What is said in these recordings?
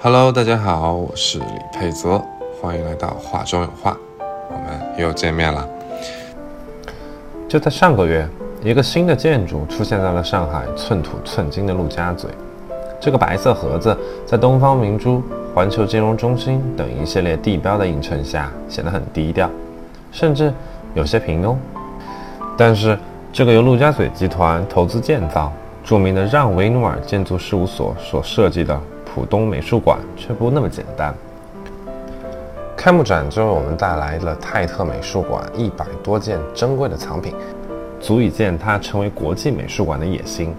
Hello，大家好，我是李佩泽，欢迎来到画中有画，我们又见面了。就在上个月，一个新的建筑出现在了上海寸土寸金的陆家嘴。这个白色盒子在东方明珠、环球金融中心等一系列地标的映衬下，显得很低调，甚至有些平庸。但是，这个由陆家嘴集团投资建造、著名的让·维努尔建筑事务所所设计的。浦东美术馆却不那么简单。开幕展就为我们带来了泰特美术馆一百多件珍贵的藏品，足以见它成为国际美术馆的野心。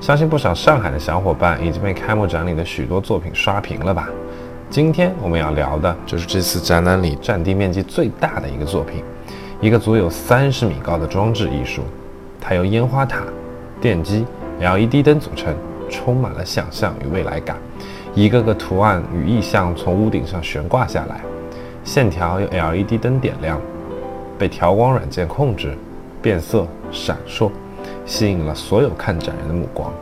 相信不少上海的小伙伴已经被开幕展里的许多作品刷屏了吧？今天我们要聊的就是这次展览里占地面积最大的一个作品，一个足有三十米高的装置艺术。它由烟花塔、电机、LED 灯组成。充满了想象与未来感，一个个图案与意象从屋顶上悬挂下来，线条由 LED 灯点亮，被调光软件控制，变色闪烁，吸引了所有看展人的目光。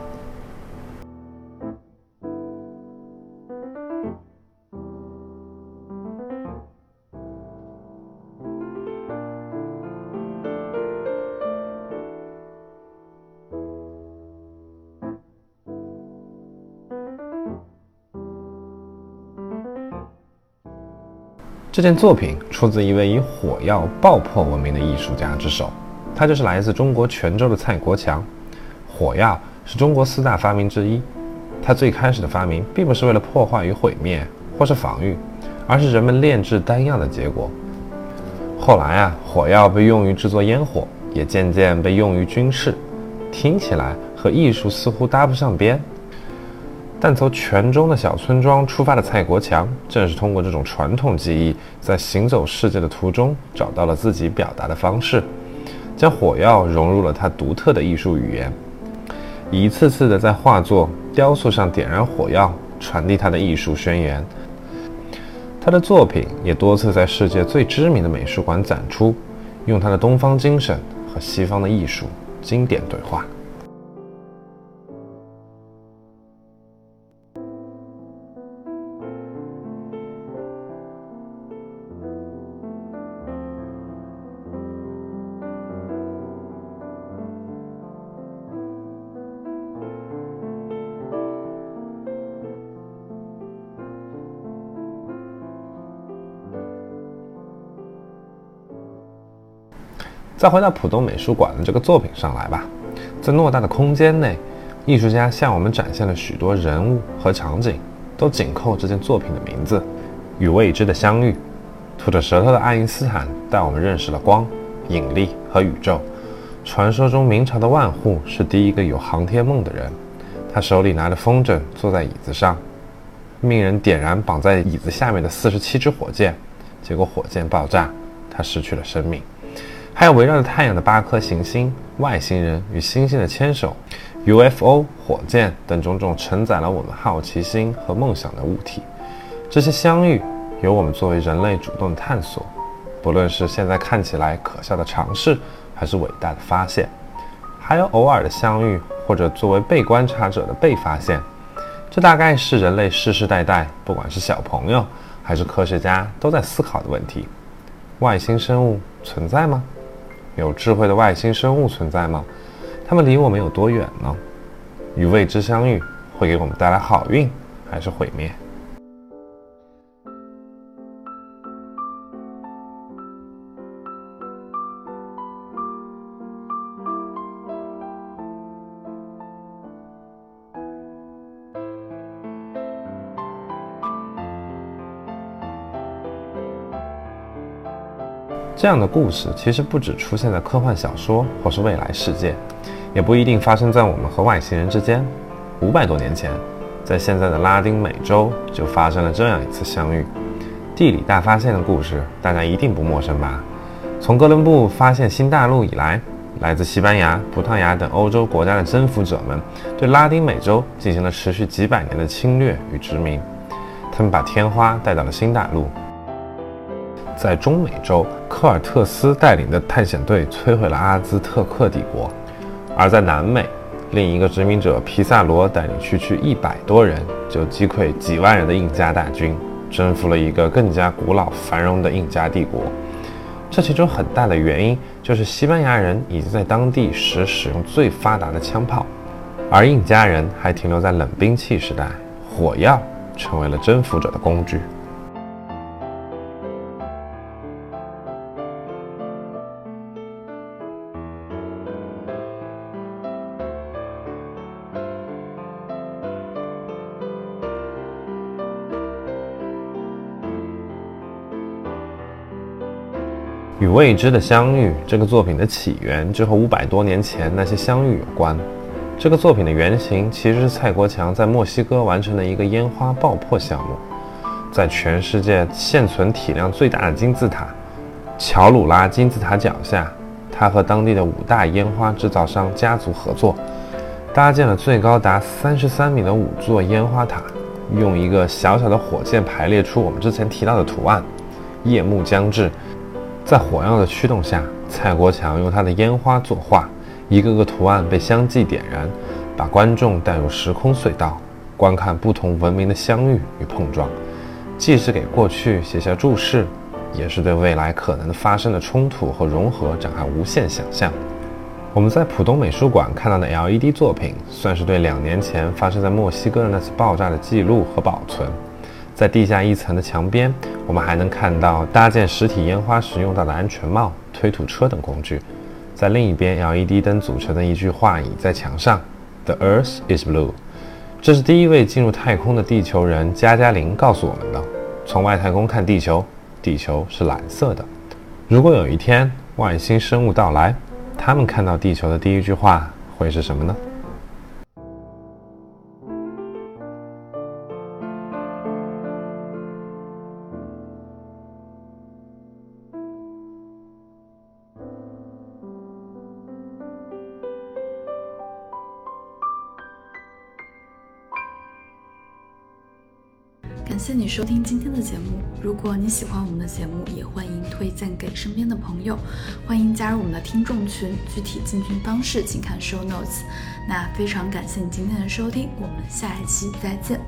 这件作品出自一位以火药爆破闻名的艺术家之手，他就是来自中国泉州的蔡国强。火药是中国四大发明之一，它最开始的发明并不是为了破坏与毁灭，或是防御，而是人们炼制丹药的结果。后来啊，火药被用于制作烟火，也渐渐被用于军事。听起来和艺术似乎搭不上边。但从泉州的小村庄出发的蔡国强，正是通过这种传统技艺，在行走世界的途中找到了自己表达的方式，将火药融入了他独特的艺术语言，一次次的在画作、雕塑上点燃火药，传递他的艺术宣言。他的作品也多次在世界最知名的美术馆展出，用他的东方精神和西方的艺术经典对话。再回到浦东美术馆的这个作品上来吧，在偌大的空间内，艺术家向我们展现了许多人物和场景，都紧扣这件作品的名字——与未知的相遇。吐着舌头的爱因斯坦带我们认识了光、引力和宇宙。传说中明朝的万户是第一个有航天梦的人，他手里拿着风筝，坐在椅子上，命人点燃绑在椅子下面的四十七支火箭，结果火箭爆炸，他失去了生命。还有围绕着太阳的八颗行星、外星人与星星的牵手、UFO、火箭等种种承载了我们好奇心和梦想的物体。这些相遇由我们作为人类主动探索，不论是现在看起来可笑的尝试，还是伟大的发现；还有偶尔的相遇，或者作为被观察者的被发现。这大概是人类世世代代，不管是小朋友还是科学家，都在思考的问题：外星生物存在吗？有智慧的外星生物存在吗？他们离我们有多远呢？与未知相遇会给我们带来好运，还是毁灭？这样的故事其实不只出现在科幻小说或是未来世界，也不一定发生在我们和外星人之间。五百多年前，在现在的拉丁美洲就发生了这样一次相遇。地理大发现的故事大家一定不陌生吧？从哥伦布发现新大陆以来，来自西班牙、葡萄牙等欧洲国家的征服者们对拉丁美洲进行了持续几百年的侵略与殖民。他们把天花带到了新大陆。在中美洲，科尔特斯带领的探险队摧毁了阿兹特克帝国；而在南美，另一个殖民者皮萨罗带领区区一百多人，就击溃几万人的印加大军，征服了一个更加古老繁荣的印加帝国。这其中很大的原因就是西班牙人已经在当地时使用最发达的枪炮，而印加人还停留在冷兵器时代，火药成为了征服者的工具。与未知的相遇这个作品的起源就和五百多年前那些相遇有关。这个作品的原型其实是蔡国强在墨西哥完成的一个烟花爆破项目。在全世界现存体量最大的金字塔——乔鲁拉金字塔脚下，他和当地的五大烟花制造商家族合作，搭建了最高达三十三米的五座烟花塔，用一个小小的火箭排列出我们之前提到的图案。夜幕将至。在火药的驱动下，蔡国强用他的烟花作画，一个个图案被相继点燃，把观众带入时空隧道，观看不同文明的相遇与碰撞，既是给过去写下注释，也是对未来可能发生的冲突和融合展开无限想象。我们在浦东美术馆看到的 LED 作品，算是对两年前发生在墨西哥的那次爆炸的记录和保存。在地下一层的墙边，我们还能看到搭建实体烟花时用到的安全帽、推土车等工具。在另一边，LED 灯组成的一句话已在墙上：“The Earth is blue。”这是第一位进入太空的地球人加加林告诉我们的。从外太空看地球，地球是蓝色的。如果有一天外星生物到来，他们看到地球的第一句话会是什么呢？感谢你收听今天的节目。如果你喜欢我们的节目，也欢迎推荐给身边的朋友。欢迎加入我们的听众群，具体进群方式请看 show notes。那非常感谢你今天的收听，我们下一期再见。